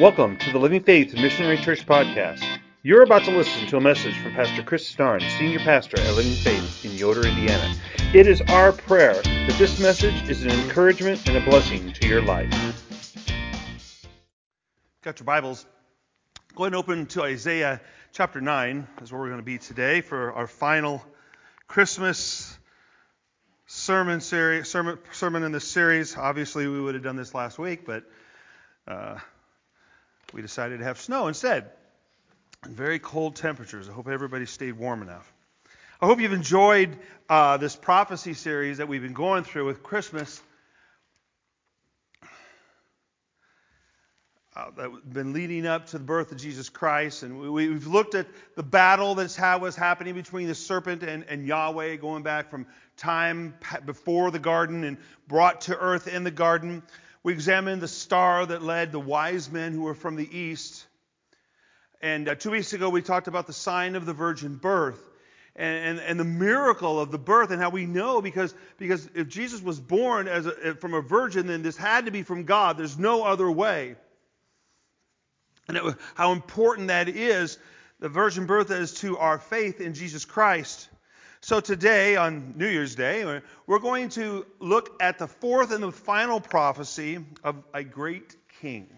Welcome to the Living Faith Missionary Church podcast. You're about to listen to a message from Pastor Chris Starn, Senior Pastor at Living Faith in Yoder, Indiana. It is our prayer that this message is an encouragement and a blessing to your life. Got your Bibles? Go ahead and open to Isaiah chapter 9, is where we're going to be today for our final Christmas sermon series, sermon, sermon in this series. Obviously, we would have done this last week, but uh, we decided to have snow instead. And very cold temperatures. I hope everybody stayed warm enough. I hope you've enjoyed uh, this prophecy series that we've been going through with Christmas. Uh, that been leading up to the birth of Jesus Christ, and we, have looked at the battle that was happening between the serpent and, and Yahweh, going back from time before the garden and brought to earth in the garden. We examined the star that led the wise men who were from the east. And uh, two weeks ago, we talked about the sign of the virgin birth and, and, and, the miracle of the birth and how we know because, because if Jesus was born as a, from a virgin, then this had to be from God. There's no other way. And it, how important that is, the virgin birth is to our faith in Jesus Christ. So today, on New Year's Day, we're going to look at the fourth and the final prophecy of a great king.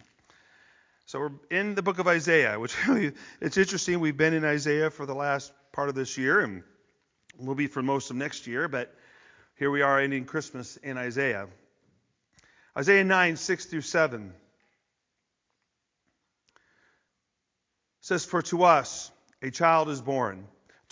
So we're in the book of Isaiah, which it's interesting. We've been in Isaiah for the last part of this year, and we'll be for most of next year, but here we are ending Christmas in Isaiah. Isaiah 9, 6 through 7 says, For to us a child is born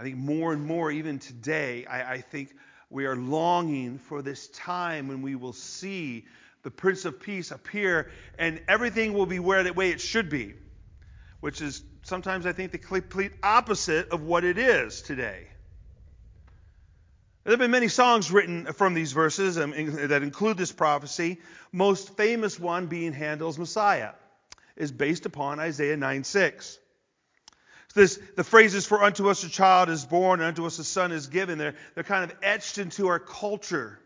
I think more and more, even today, I, I think we are longing for this time when we will see the Prince of Peace appear and everything will be where the way it should be, which is sometimes I think the complete opposite of what it is today. There have been many songs written from these verses um, that include this prophecy. Most famous one being Handel's Messiah is based upon Isaiah 9:6. This, the phrases for unto us a child is born and unto us a son is given, they're, they're kind of etched into our culture.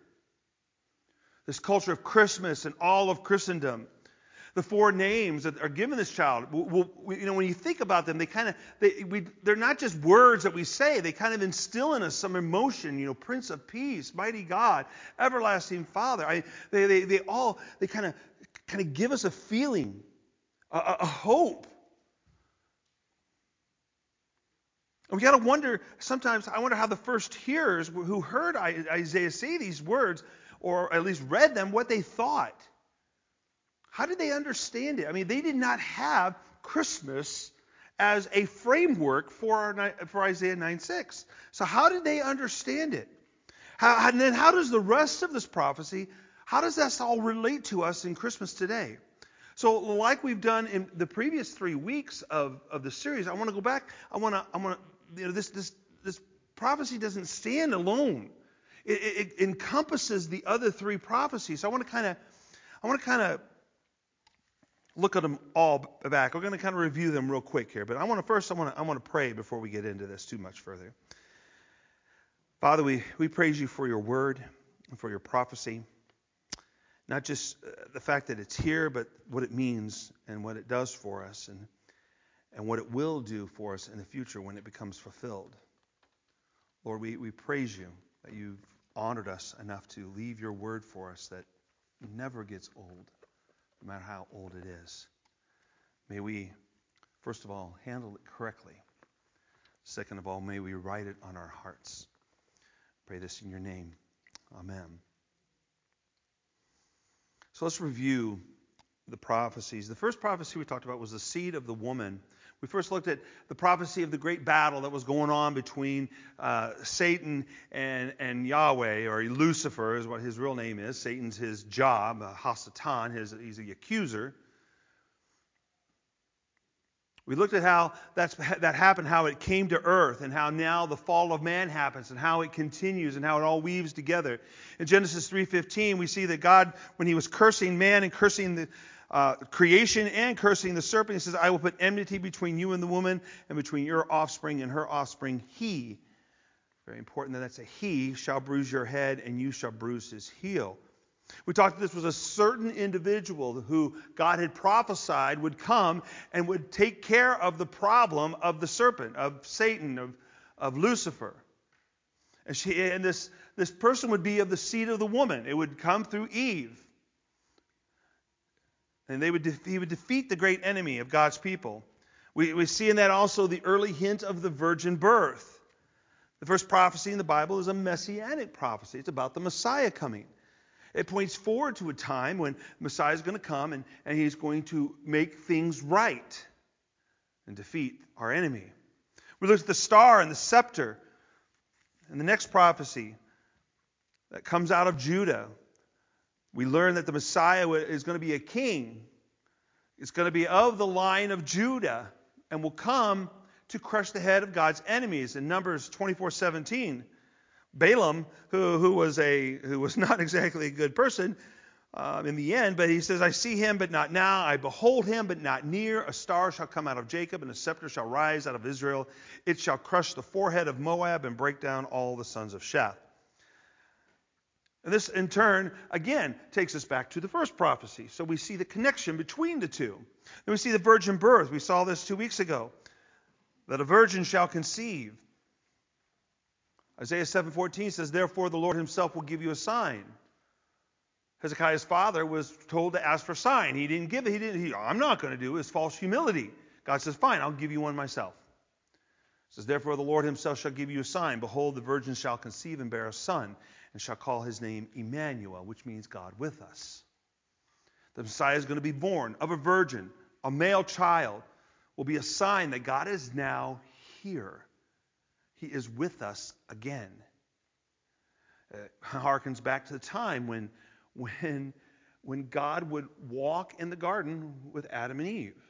This culture of Christmas and all of Christendom. The four names that are given this child, will, will, you know, when you think about them, they kind of, they, we, they're not just words that we say, they kind of instill in us some emotion, you know, Prince of Peace, Mighty God, Everlasting Father. I, they, they, they all, they kind of, kind of give us a feeling, a, a hope. We got to wonder sometimes, I wonder how the first hearers who heard Isaiah say these words, or at least read them, what they thought. How did they understand it? I mean, they did not have Christmas as a framework for, our, for Isaiah 9:6. So how did they understand it? How, and then how does the rest of this prophecy, how does that all relate to us in Christmas today? So, like we've done in the previous three weeks of, of the series, I want to go back. I want to I want to you know, this, this, this prophecy doesn't stand alone. It, it, it encompasses the other three prophecies. So I want to kind of, I want to kind of look at them all back. We're going to kind of review them real quick here, but I want to first, I want to, I want to pray before we get into this too much further. Father, we, we praise you for your word and for your prophecy. Not just uh, the fact that it's here, but what it means and what it does for us. And and what it will do for us in the future when it becomes fulfilled. Lord, we, we praise you that you've honored us enough to leave your word for us that never gets old, no matter how old it is. May we, first of all, handle it correctly. Second of all, may we write it on our hearts. Pray this in your name. Amen. So let's review the prophecies. The first prophecy we talked about was the seed of the woman we first looked at the prophecy of the great battle that was going on between uh, Satan and, and Yahweh, or Lucifer is what his real name is. Satan's his job, uh, Hasatan, his, he's the accuser. We looked at how that's, that happened, how it came to earth, and how now the fall of man happens, and how it continues, and how it all weaves together. In Genesis 3:15, we see that God, when He was cursing man and cursing the uh, creation and cursing the serpent, He says, "I will put enmity between you and the woman, and between your offspring and her offspring. He, very important that that's a he, shall bruise your head, and you shall bruise his heel." We talked that this was a certain individual who God had prophesied would come and would take care of the problem of the serpent, of Satan, of, of Lucifer. And, she, and this, this person would be of the seed of the woman. It would come through Eve. And they would de- he would defeat the great enemy of God's people. We, we see in that also the early hint of the virgin birth. The first prophecy in the Bible is a messianic prophecy, it's about the Messiah coming. It points forward to a time when Messiah is going to come and, and he's going to make things right and defeat our enemy. We look at the star and the scepter. And the next prophecy that comes out of Judah, we learn that the Messiah is going to be a king. It's going to be of the line of Judah and will come to crush the head of God's enemies. In Numbers 24:17, Balaam, who, who, was a, who was not exactly a good person um, in the end, but he says, I see him, but not now. I behold him, but not near. A star shall come out of Jacob, and a scepter shall rise out of Israel. It shall crush the forehead of Moab and break down all the sons of Sheth. And this, in turn, again, takes us back to the first prophecy. So we see the connection between the two. Then we see the virgin birth. We saw this two weeks ago. That a virgin shall conceive. Isaiah 7:14 says, "Therefore the Lord himself will give you a sign." Hezekiah's father was told to ask for a sign. He didn't give it. He didn't. He, I'm not going to do it. It's false humility. God says, "Fine, I'll give you one myself." It says, "Therefore the Lord himself shall give you a sign. Behold, the virgin shall conceive and bear a son, and shall call his name Emmanuel, which means God with us." The Messiah is going to be born of a virgin, a male child, will be a sign that God is now here. He is with us again. It harkens back to the time when, when, when God would walk in the garden with Adam and Eve.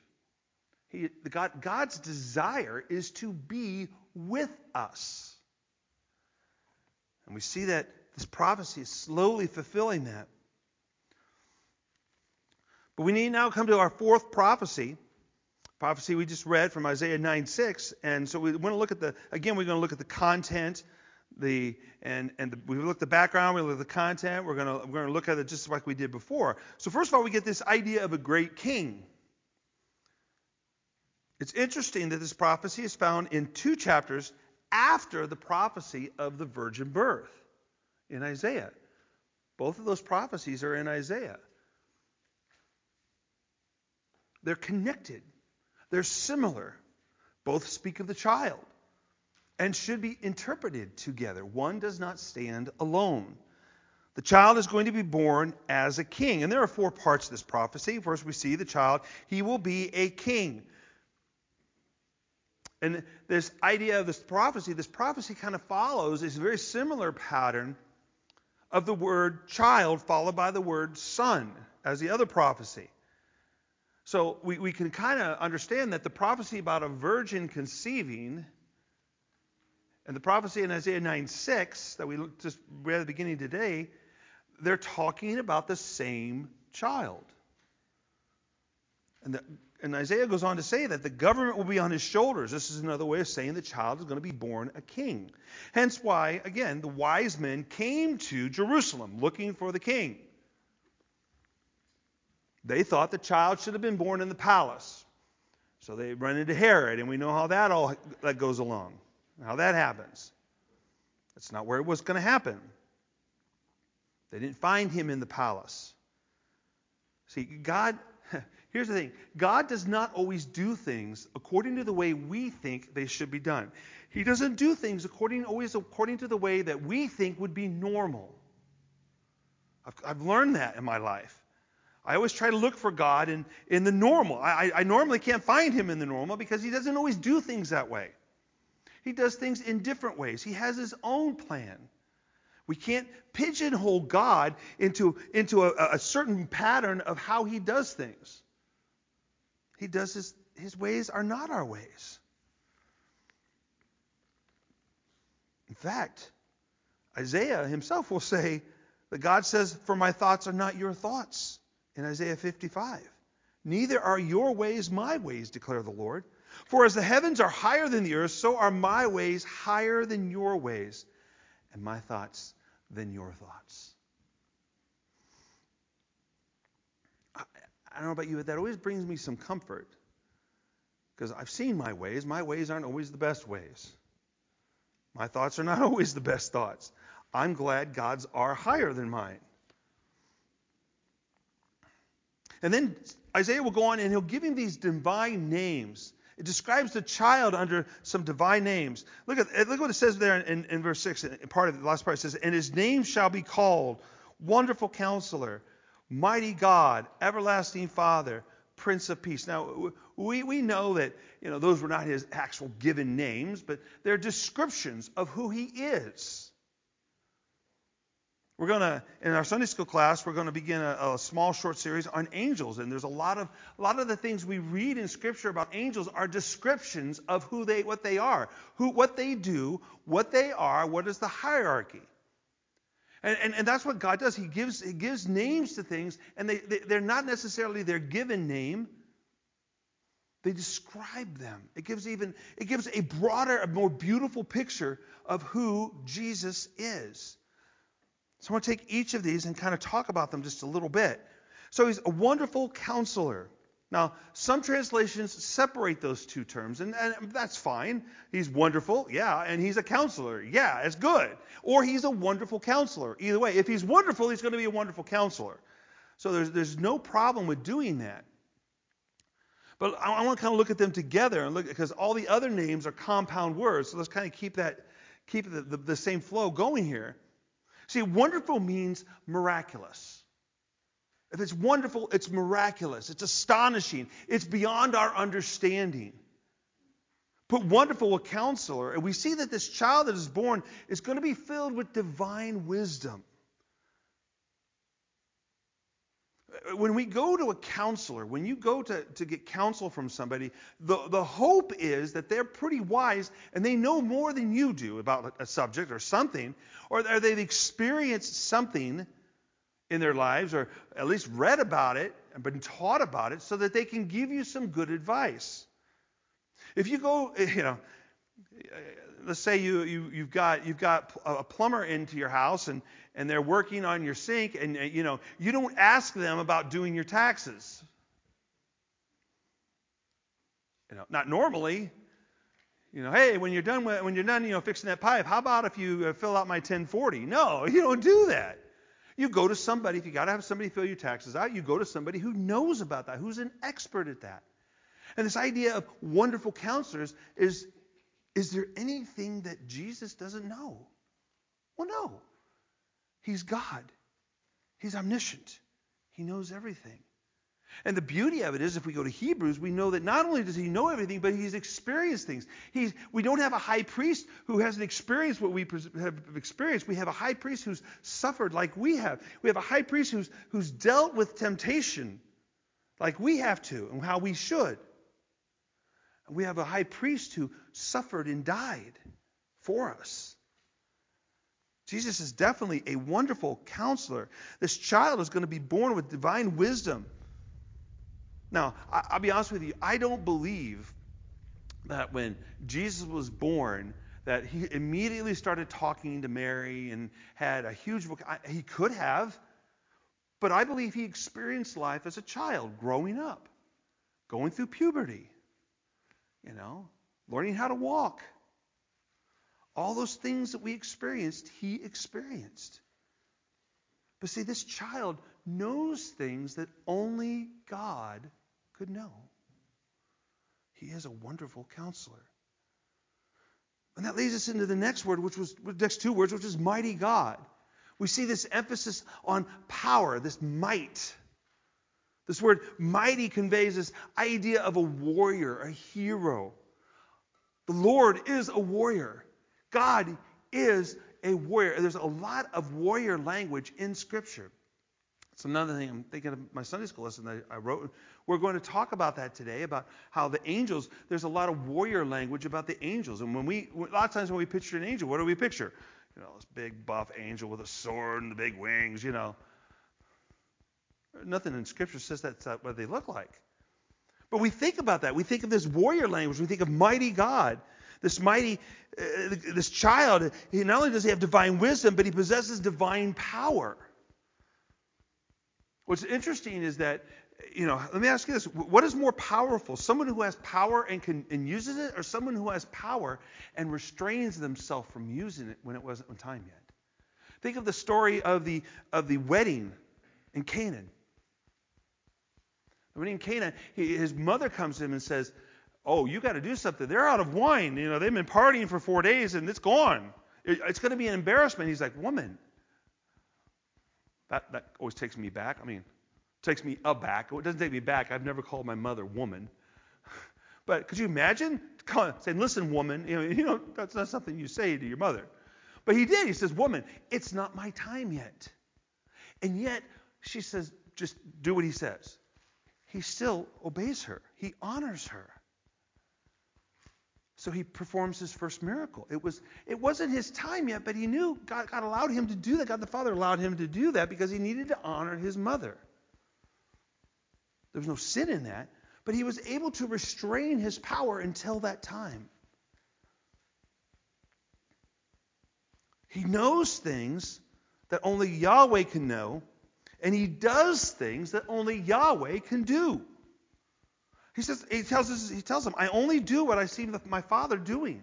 He, God, God's desire is to be with us. And we see that this prophecy is slowly fulfilling that. But we need now come to our fourth prophecy, prophecy we just read from Isaiah 9 6. And so we want to look at the, again, we're going to look at the content, the, and, and the, we look at the background, we look at the content, we're going, to, we're going to look at it just like we did before. So, first of all, we get this idea of a great king. It's interesting that this prophecy is found in two chapters after the prophecy of the virgin birth in Isaiah. Both of those prophecies are in Isaiah. They're connected. They're similar. Both speak of the child and should be interpreted together. One does not stand alone. The child is going to be born as a king. And there are four parts to this prophecy. First, we see the child, he will be a king. And this idea of this prophecy, this prophecy kind of follows a very similar pattern of the word child followed by the word son as the other prophecy. So we, we can kind of understand that the prophecy about a virgin conceiving and the prophecy in Isaiah 9 6 that we just read at the beginning today, they're talking about the same child. And, the, and Isaiah goes on to say that the government will be on his shoulders. This is another way of saying the child is going to be born a king. Hence why, again, the wise men came to Jerusalem looking for the king. They thought the child should have been born in the palace. So they run into Herod, and we know how that all that goes along, how that happens. That's not where it was going to happen. They didn't find him in the palace. See, God, here's the thing God does not always do things according to the way we think they should be done. He doesn't do things according always according to the way that we think would be normal. I've, I've learned that in my life. I always try to look for God in, in the normal. I, I normally can't find him in the normal because he doesn't always do things that way. He does things in different ways. He has his own plan. We can't pigeonhole God into, into a, a certain pattern of how he does things. He does his his ways are not our ways. In fact, Isaiah himself will say that God says, For my thoughts are not your thoughts in Isaiah 55. Neither are your ways my ways, declare the Lord. For as the heavens are higher than the earth, so are my ways higher than your ways, and my thoughts than your thoughts. I don't know about you, but that always brings me some comfort. Because I've seen my ways. My ways aren't always the best ways. My thoughts are not always the best thoughts. I'm glad God's are higher than mine. And then Isaiah will go on and he'll give him these divine names. It describes the child under some divine names. Look at look what it says there in, in verse 6. In part of the last part says, And his name shall be called Wonderful Counselor, Mighty God, Everlasting Father, Prince of Peace. Now, we, we know that you know, those were not his actual given names, but they're descriptions of who he is. We're going to, in our Sunday school class, we're going to begin a, a, small short series on angels. And there's a lot of, a lot of the things we read in Scripture about angels are descriptions of who they, what they are, who, what they do, what they are, what is the hierarchy. And, and, and that's what God does. He gives, he gives names to things, and they, they, they're not necessarily their given name. They describe them. It gives even, it gives a broader, a more beautiful picture of who Jesus is. So I want to take each of these and kind of talk about them just a little bit. So he's a wonderful counselor. Now, some translations separate those two terms, and, and, that's fine. He's wonderful, yeah, and he's a counselor, yeah, it's good. Or he's a wonderful counselor. Either way, if he's wonderful, he's going to be a wonderful counselor. So there's, there's no problem with doing that. But I, I want to kind of look at them together and look because all the other names are compound words. So let's kind of keep that, keep the, the, the same flow going here. See, wonderful means miraculous. If it's wonderful, it's miraculous. It's astonishing. It's beyond our understanding. Put wonderful a counselor, and we see that this child that is born is going to be filled with divine wisdom. when we go to a counselor, when you go to, to get counsel from somebody, the, the hope is that they're pretty wise and they know more than you do about a subject or something, or they've experienced something in their lives, or at least read about it and been taught about it, so that they can give you some good advice. If you go, you know, let's say you, you, you've got, you've got a plumber into your house and, and they're working on your sink and, you know, you don't ask them about doing your taxes. You know, not normally. You know, hey, when you're done when you're done, you know, fixing that pipe, how about if you uh, fill out my 1040? No, you don't do that. You go to somebody, if you got to have somebody fill your taxes out, you go to somebody who knows about that, who's an expert at that. And this idea of wonderful counselors is is there anything that Jesus doesn't know? Well, no. He's God. He's omniscient. He knows everything. And the beauty of it is, if we go to Hebrews, we know that not only does he know everything, but he's experienced things. He's, we don't have a high priest who hasn't experienced what we have experienced. We have a high priest who's suffered like we have. We have a high priest who's, who's dealt with temptation like we have to and how we should. We have a high priest who suffered and died for us. Jesus is definitely a wonderful counselor. This child is going to be born with divine wisdom. Now, I'll be honest with you, I don't believe that when Jesus was born, that he immediately started talking to Mary and had a huge book. He could have, but I believe he experienced life as a child, growing up, going through puberty, you know, learning how to walk. All those things that we experienced, he experienced. But see, this child knows things that only God could know. He is a wonderful counselor. And that leads us into the next word, which was next two words, which is mighty God. We see this emphasis on power, this might. This word mighty conveys this idea of a warrior, a hero. The Lord is a warrior. God is a warrior. There's a lot of warrior language in Scripture. It's another thing I'm thinking of my Sunday school lesson that I wrote. We're going to talk about that today, about how the angels, there's a lot of warrior language about the angels. And when we, a lot of times when we picture an angel, what do we picture? You know, this big buff angel with a sword and the big wings, you know. Nothing in Scripture says that's what they look like. But we think about that. We think of this warrior language. We think of mighty God. This mighty, uh, this child, he not only does he have divine wisdom, but he possesses divine power. What's interesting is that, you know, let me ask you this: What is more powerful, someone who has power and can and uses it, or someone who has power and restrains themselves from using it when it wasn't on time yet? Think of the story of the of the wedding in Canaan. The wedding in Canaan, he, his mother comes to him and says, "Oh, you got to do something. They're out of wine. You know, they've been partying for four days and it's gone. It, it's going to be an embarrassment." He's like, "Woman, that, that always takes me back. I mean, takes me aback. It doesn't take me back. I've never called my mother woman. But could you imagine saying, "Listen, woman," you know, you know, that's not something you say to your mother. But he did. He says, "Woman, it's not my time yet." And yet she says, "Just do what he says." He still obeys her. He honors her. So he performs his first miracle. It was it wasn't his time yet, but he knew God, God allowed him to do that. God the Father allowed him to do that because he needed to honor his mother. There was no sin in that, but he was able to restrain his power until that time. He knows things that only Yahweh can know, and he does things that only Yahweh can do. He says, he tells us, he tells them, I only do what I see my father doing.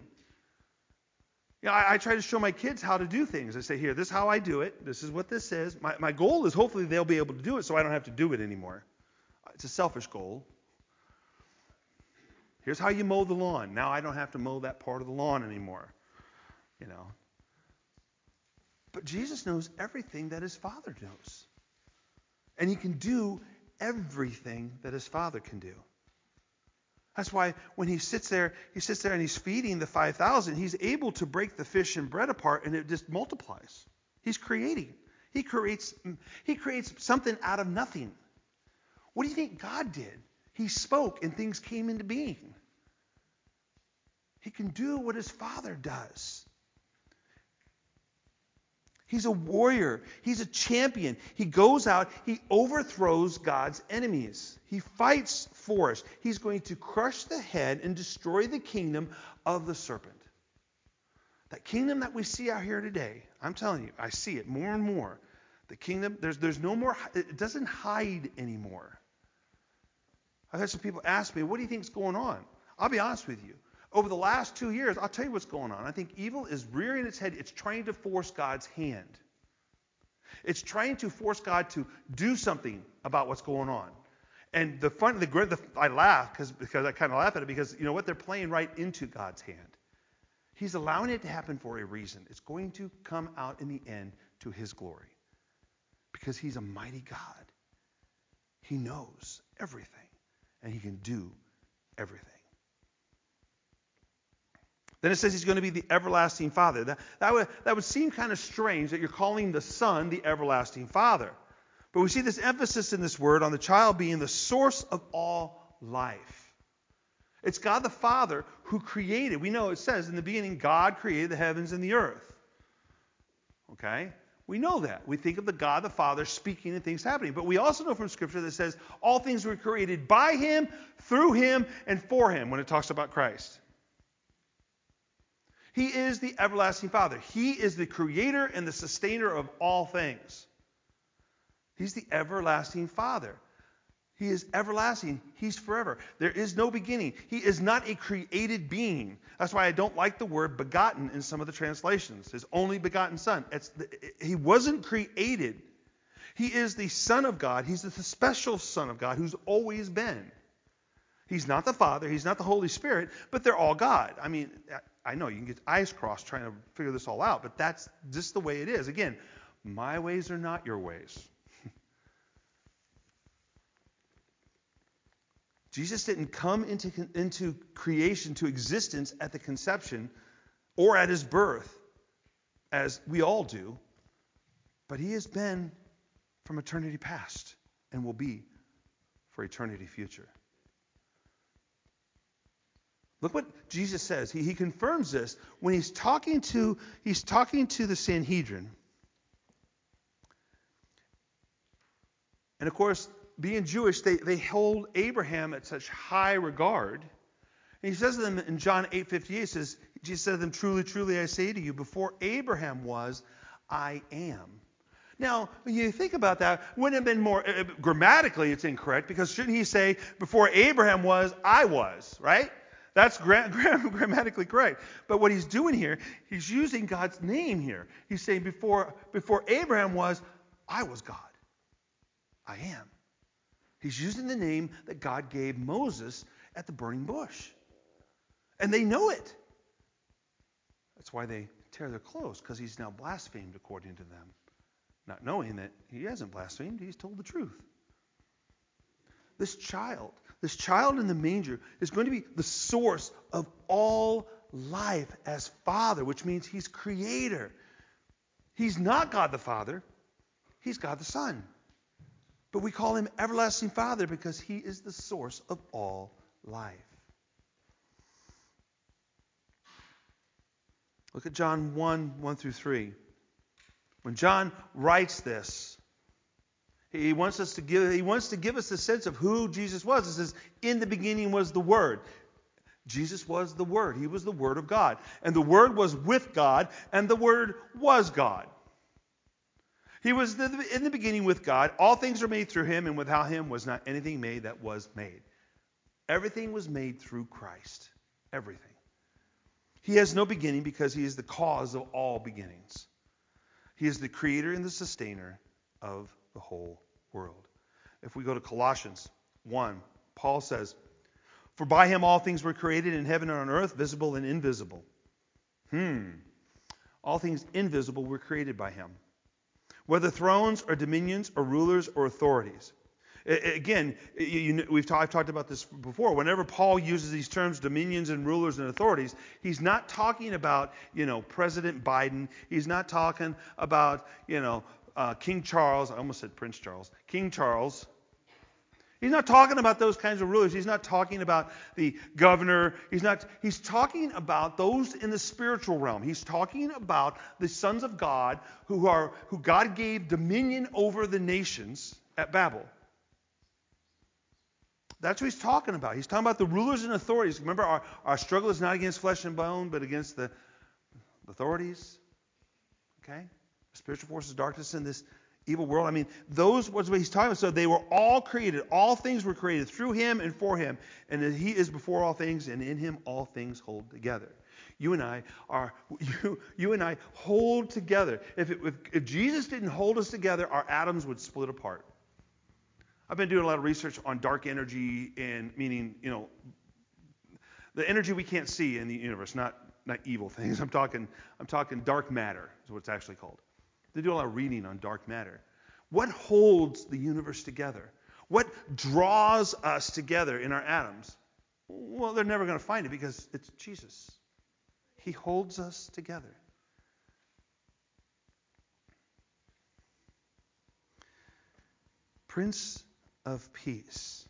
You know, I, I, try to show my kids how to do things. I say, here, this is how I do it. This is what this is. My, my goal is hopefully they'll be able to do it so I don't have to do it anymore. It's a selfish goal. Here's how you mow the lawn. Now I don't have to mow that part of the lawn anymore. You know. But Jesus knows everything that his Father knows. And he can do everything that his Father can do. That's why when he sits there, he sits there and he's feeding the 5,000, he's able to break the fish and bread apart and it just multiplies. He's creating. He creates, he creates something out of nothing. What do you think God did? He spoke and things came into being. He can do what his Father does. He's a warrior. He's a champion. He goes out, he overthrows God's enemies. He fights for us. He's going to crush the head and destroy the kingdom of the serpent. That kingdom that we see out here today, I'm telling you, I see it more and more. The kingdom, there's, there's no more, it doesn't hide anymore. I've had some people ask me, what do you think is going on? I'll be honest with you. Over the last two years, I'll tell you what's going on. I think evil is rearing its head. It's trying to force God's hand. It's trying to force God to do something about what's going on. And the fun, the, the I laugh because because I kind of laugh at it because you know what they're playing right into God's hand. He's allowing it to happen for a reason. It's going to come out in the end to His glory because He's a mighty God. He knows everything and He can do everything. Then it says he's going to be the everlasting Father. That, that, would, that would seem kind of strange that you're calling the Son the everlasting Father. But we see this emphasis in this word on the child being the source of all life. It's God the Father who created. We know it says in the beginning, God created the heavens and the earth. Okay? We know that. We think of the God the Father speaking and things happening. But we also know from Scripture that says all things were created by Him, through Him, and for Him when it talks about Christ. He is the everlasting Father. He is the creator and the sustainer of all things. He's the everlasting Father. He is everlasting. He's forever. There is no beginning. He is not a created being. That's why I don't like the word begotten in some of the translations. His only begotten Son. The, he wasn't created. He is the Son of God. He's the special Son of God who's always been. He's not the Father. He's not the Holy Spirit, but they're all God. I mean, I know you can get eyes crossed trying to figure this all out, but that's just the way it is. Again, my ways are not your ways. Jesus didn't come into, into creation to existence at the conception or at his birth, as we all do, but he has been from eternity past and will be for eternity future. Look what Jesus says. He, he confirms this when he's talking to he's talking to the Sanhedrin. And of course, being Jewish, they, they hold Abraham at such high regard. And he says to them in John 8:58, says, Jesus said to them, Truly, truly, I say to you, before Abraham was, I am. Now, when you think about that, wouldn't it have been more uh, grammatically it's incorrect because shouldn't he say before Abraham was, I was, right? That's gra- gra- grammatically correct. But what he's doing here, he's using God's name here. He's saying before before Abraham was, I was God. I am. He's using the name that God gave Moses at the burning bush. And they know it. That's why they tear their clothes, because he's now blasphemed according to them not knowing that he hasn't blasphemed, he's told the truth. This child, this child in the manger, is going to be the source of all life as Father, which means he's creator. He's not God the Father, he's God the Son. But we call him Everlasting Father because he is the source of all life. Look at John 1 1 through 3. When John writes this, he wants us to give he wants to give us a sense of who Jesus was. It says, "In the beginning was the Word." Jesus was the Word. He was the Word of God. And the Word was with God, and the Word was God. He was in the beginning with God. All things are made through him, and without him was not anything made that was made. Everything was made through Christ. Everything. He has no beginning because he is the cause of all beginnings. He is the creator and the sustainer of the whole world. If we go to Colossians 1, Paul says, For by him all things were created in heaven and on earth, visible and invisible. Hmm. All things invisible were created by him. Whether thrones or dominions or rulers or authorities. Again, we've I've talked about this before. Whenever Paul uses these terms, dominions and rulers and authorities, he's not talking about, you know, President Biden. He's not talking about, you know, uh, King Charles. I almost said Prince Charles. King Charles. He's not talking about those kinds of rulers. He's not talking about the governor. He's not. He's talking about those in the spiritual realm. He's talking about the sons of God who are who God gave dominion over the nations at Babel. That's what he's talking about. He's talking about the rulers and authorities. Remember, our, our struggle is not against flesh and bone, but against the authorities. Okay? Spiritual forces of darkness in this evil world. I mean, those was what he's talking about. So they were all created. All things were created through him and for him. And he is before all things, and in him all things hold together. You and I are you, you and I hold together. If, it, if, if Jesus didn't hold us together, our atoms would split apart. I've been doing a lot of research on dark energy and meaning, you know, the energy we can't see in the universe, not not evil things. I'm talking I'm talking dark matter is what it's actually called. They do a lot of reading on dark matter. What holds the universe together? What draws us together in our atoms? Well, they're never going to find it because it's Jesus. He holds us together. Prince of peace.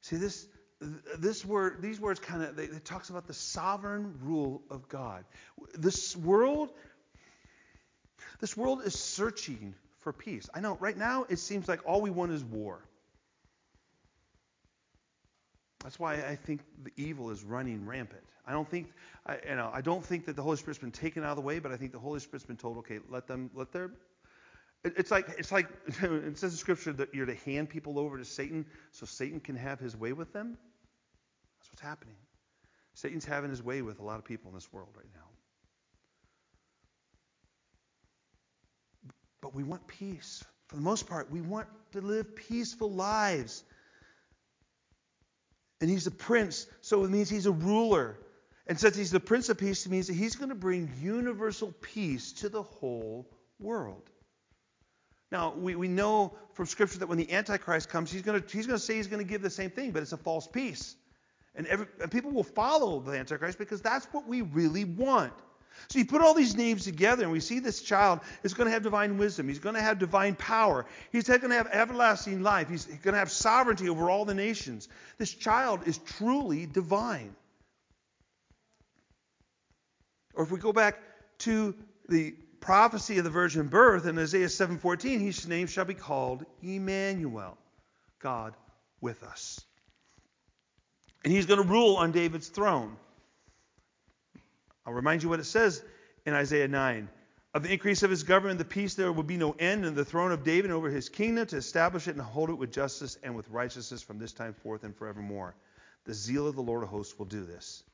See this this word these words kind of it talks about the sovereign rule of God. This world this world is searching for peace. I know right now it seems like all we want is war. That's why I think the evil is running rampant. I don't think, I, you know, I don't think that the Holy Spirit's been taken out of the way, but I think the Holy Spirit's been told, okay, let them, let their it's like it's like it says in Scripture that you're to hand people over to Satan so Satan can have his way with them. That's what's happening. Satan's having his way with a lot of people in this world right now. But we want peace. For the most part, we want to live peaceful lives. And he's a prince, so it means he's a ruler. And since he's the prince of peace, it means that he's going to bring universal peace to the whole world. Now, we, we know from Scripture that when the Antichrist comes, he's going to, he's going to say he's going to give the same thing, but it's a false peace. And, every, and people will follow the Antichrist because that's what we really want. So you put all these names together, and we see this child is going to have divine wisdom. He's going to have divine power. He's going to have everlasting life. He's going to have sovereignty over all the nations. This child is truly divine. Or if we go back to the prophecy of the virgin birth in Isaiah 7:14, his name shall be called Emmanuel, God with us. And he's going to rule on David's throne. I'll remind you what it says in Isaiah 9. Of the increase of his government, the peace, there will be no end, and the throne of David over his kingdom to establish it and hold it with justice and with righteousness from this time forth and forevermore. The zeal of the Lord of hosts will do this.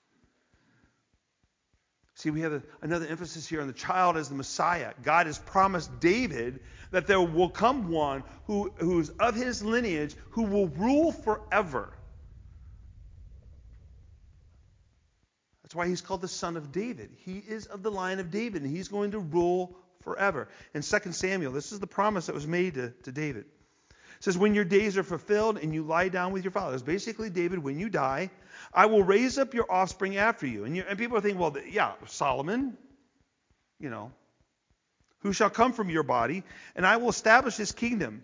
See, we have a, another emphasis here on the child as the Messiah. God has promised David that there will come one who, who's of his lineage who will rule forever. That's why he's called the son of David. He is of the line of David, and he's going to rule forever. In 2 Samuel, this is the promise that was made to, to David. It says, When your days are fulfilled and you lie down with your fathers. Basically, David, when you die, I will raise up your offspring after you. And, you, and people are thinking, well, yeah, Solomon, you know, who shall come from your body, and I will establish his kingdom.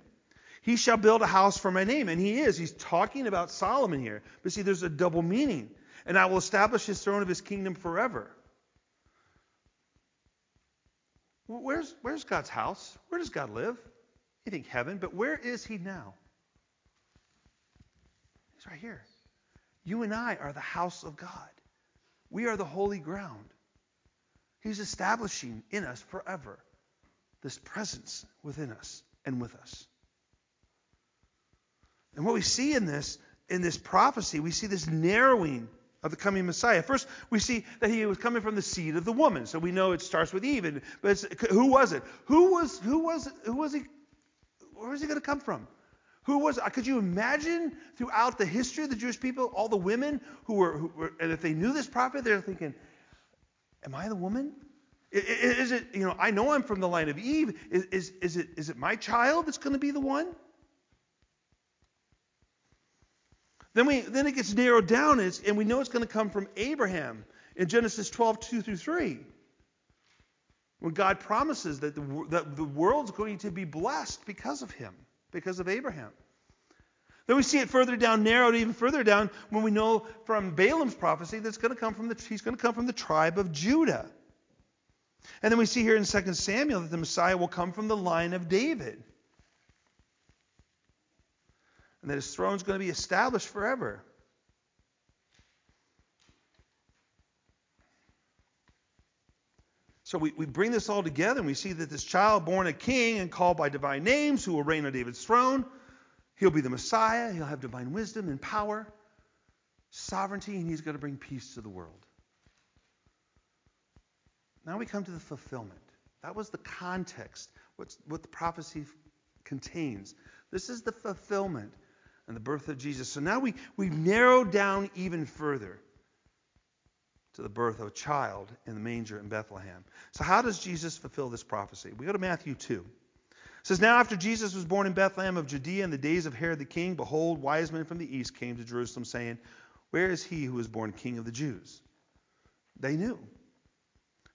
He shall build a house for my name. And he is. He's talking about Solomon here. But see, there's a double meaning. And I will establish his throne of his kingdom forever. Where's, where's God's house? Where does God live? You think heaven, but where is he now? He's right here. You and I are the house of God. We are the holy ground. He's establishing in us forever this presence within us and with us. And what we see in this in this prophecy, we see this narrowing of the coming Messiah. First, we see that he was coming from the seed of the woman. So we know it starts with Eve. And, but who was it? Who was who was who was he? Where was he going to come from? Who was? Uh, could you imagine throughout the history of the Jewish people, all the women who were, who were and if they knew this prophet, they're thinking, "Am I the woman? Is it? You know, I know I'm from the line of Eve. Is is, is it? Is it my child that's going to be the one?" Then we then it gets narrowed down, and, and we know it's going to come from Abraham in Genesis 12, 2 through 3. When God promises that the, that the world's going to be blessed because of him because of Abraham. Then we see it further down, narrowed even further down, when we know from Balaam's prophecy that going to come from the, he's going to come from the tribe of Judah. And then we see here in 2 Samuel that the Messiah will come from the line of David. And that his throne is going to be established forever. So we, we bring this all together and we see that this child born a king and called by divine names who will reign on David's throne, he'll be the Messiah, he'll have divine wisdom and power, sovereignty, and he's going to bring peace to the world. Now we come to the fulfillment. That was the context, what's, what the prophecy contains. This is the fulfillment and the birth of Jesus. So now we, we've narrowed down even further to the birth of a child in the manger in Bethlehem. So, how does Jesus fulfill this prophecy? We go to Matthew 2. It says, Now after Jesus was born in Bethlehem of Judea in the days of Herod the king, behold, wise men from the east came to Jerusalem, saying, Where is he who was born king of the Jews? They knew.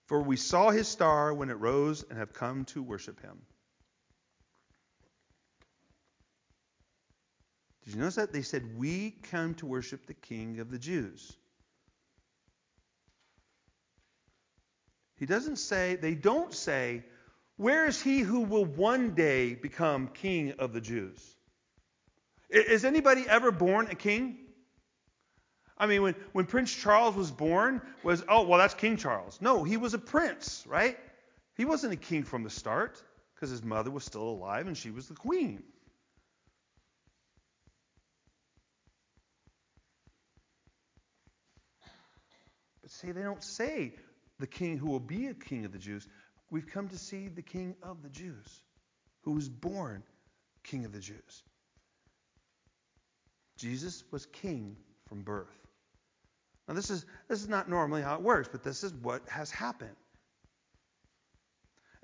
For we saw his star when it rose and have come to worship him. Did you notice that? They said, We come to worship the king of the Jews. He doesn't say, they don't say, where is he who will one day become king of the Jews? Is anybody ever born a king? I mean, when, when Prince Charles was born, was, oh, well, that's King Charles. No, he was a prince, right? He wasn't a king from the start because his mother was still alive and she was the queen. See, they don't say the king who will be a king of the Jews. We've come to see the king of the Jews, who was born king of the Jews. Jesus was king from birth. Now this is this is not normally how it works, but this is what has happened.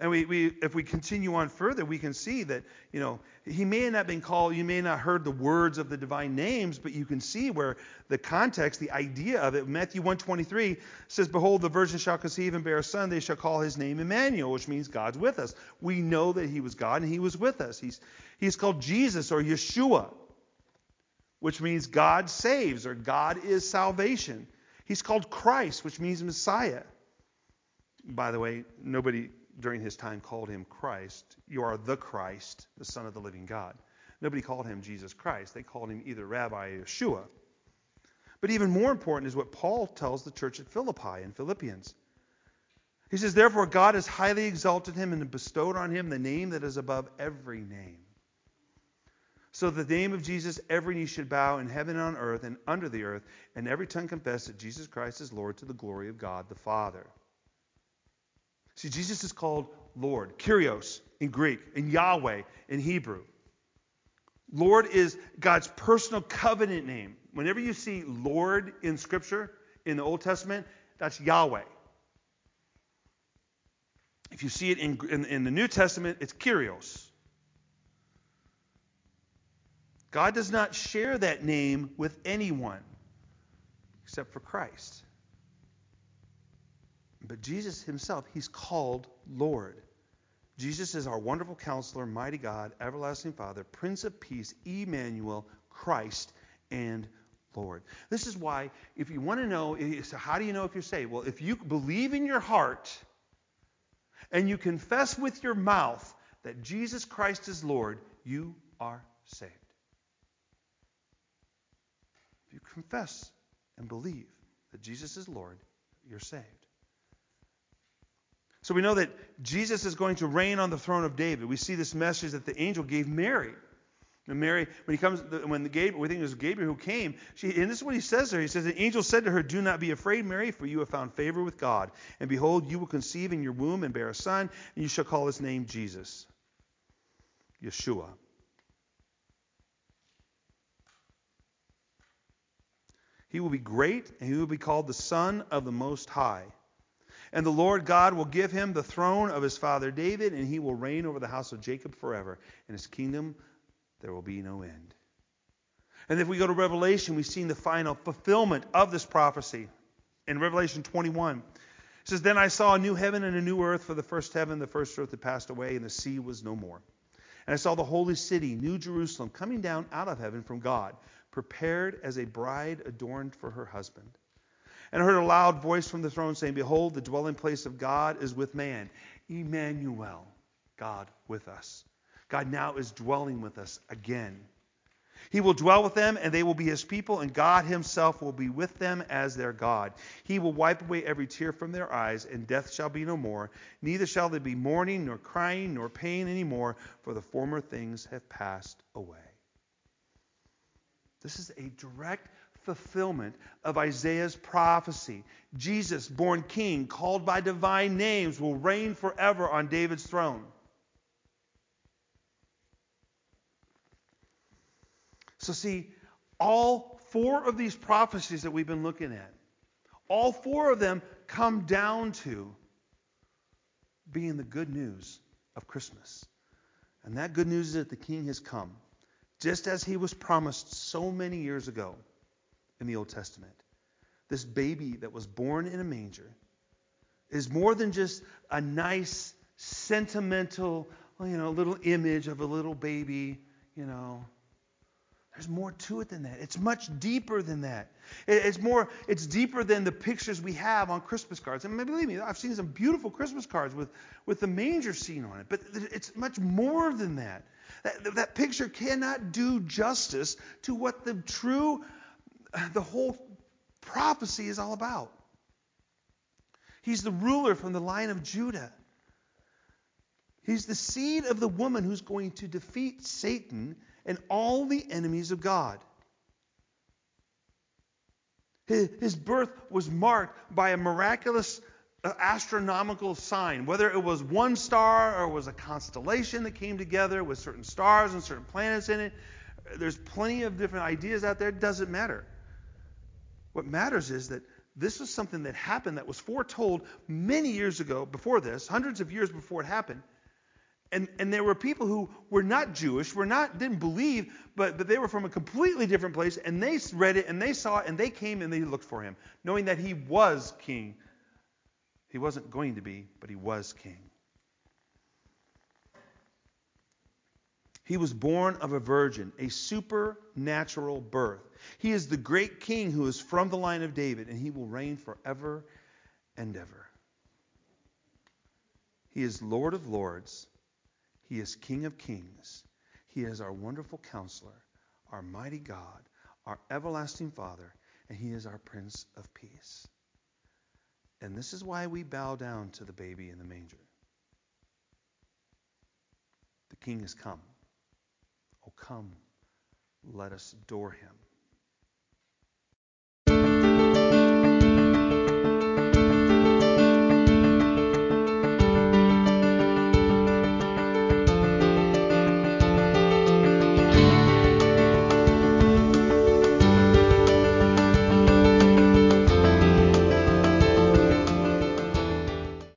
And we, we, if we continue on further, we can see that, you know, he may not have been called, you may not have heard the words of the divine names, but you can see where the context, the idea of it. Matthew 123 says, Behold, the virgin shall conceive and bear a son, they shall call his name Emmanuel, which means God's with us. We know that he was God and he was with us. He's, he's called Jesus or Yeshua, which means God saves or God is salvation. He's called Christ, which means Messiah. By the way, nobody during his time called him Christ. You are the Christ, the Son of the living God. Nobody called him Jesus Christ. They called him either Rabbi or Yeshua. But even more important is what Paul tells the church at Philippi in Philippians. He says, Therefore, God has highly exalted him and bestowed on him the name that is above every name. So the name of Jesus, every knee should bow in heaven and on earth and under the earth, and every tongue confess that Jesus Christ is Lord to the glory of God the Father. See, Jesus is called Lord, Kyrios in Greek, and Yahweh in Hebrew. Lord is God's personal covenant name. Whenever you see Lord in Scripture, in the Old Testament, that's Yahweh. If you see it in, in, in the New Testament, it's Kyrios. God does not share that name with anyone except for Christ. But Jesus himself, he's called Lord. Jesus is our wonderful counselor, mighty God, everlasting Father, Prince of Peace, Emmanuel, Christ, and Lord. This is why, if you want to know, eh, so how do you know if you're saved? Well, if you believe in your heart and you confess with your mouth that Jesus Christ is Lord, you are saved. If you confess and believe that Jesus is Lord, you're saved. So we know that Jesus is going to reign on the throne of David. We see this message that the angel gave Mary. And Mary, when he comes, when the Gabriel, we think it was Gabriel who came, she, and this is what he says to her. He says, The angel said to her, Do not be afraid, Mary, for you have found favor with God. And behold, you will conceive in your womb and bear a son, and you shall call his name Jesus. Yeshua. He will be great, and he will be called the Son of the Most High. And the Lord God will give him the throne of his father David, and he will reign over the house of Jacob forever. In his kingdom there will be no end. And if we go to Revelation, we've seen the final fulfillment of this prophecy. In Revelation 21, it says, Then I saw a new heaven and a new earth, for the first heaven, the first earth had passed away, and the sea was no more. And I saw the holy city, New Jerusalem, coming down out of heaven from God, prepared as a bride adorned for her husband. And heard a loud voice from the throne saying, Behold, the dwelling place of God is with man. Emmanuel, God with us. God now is dwelling with us again. He will dwell with them, and they will be his people, and God himself will be with them as their God. He will wipe away every tear from their eyes, and death shall be no more. Neither shall there be mourning, nor crying, nor pain any more, for the former things have passed away. This is a direct fulfillment of Isaiah's prophecy. Jesus, born king, called by divine names, will reign forever on David's throne. So, see, all four of these prophecies that we've been looking at, all four of them come down to being the good news of Christmas. And that good news is that the king has come, just as he was promised so many years ago in the Old Testament. This baby that was born in a manger is more than just a nice, sentimental, you know, little image of a little baby, you know. There's more to it than that. It's much deeper than that. It's more, it's deeper than the pictures we have on Christmas cards. And believe me, I've seen some beautiful Christmas cards with, with the manger scene on it. But it's much more than that. That, that picture cannot do justice to what the true the whole prophecy is all about. He's the ruler from the line of Judah. He's the seed of the woman who's going to defeat Satan and all the enemies of God. His birth was marked by a miraculous uh, astronomical sign, whether it was one star or was a constellation that came together with certain stars and certain planets in it. There's plenty of different ideas out there. It doesn't matter. What matters is that this was something that happened that was foretold many years ago, before this, hundreds of years before it happened. And, and there were people who were not Jewish, were not didn't believe, but, but they were from a completely different place, and they read it and they saw it and they came and they looked for him, knowing that he was king. He wasn't going to be, but he was king. He was born of a virgin, a supernatural birth. He is the great king who is from the line of David, and he will reign forever and ever. He is Lord of lords. He is King of kings. He is our wonderful counselor, our mighty God, our everlasting Father, and he is our Prince of Peace. And this is why we bow down to the baby in the manger. The king has come. Oh, come, let us adore him.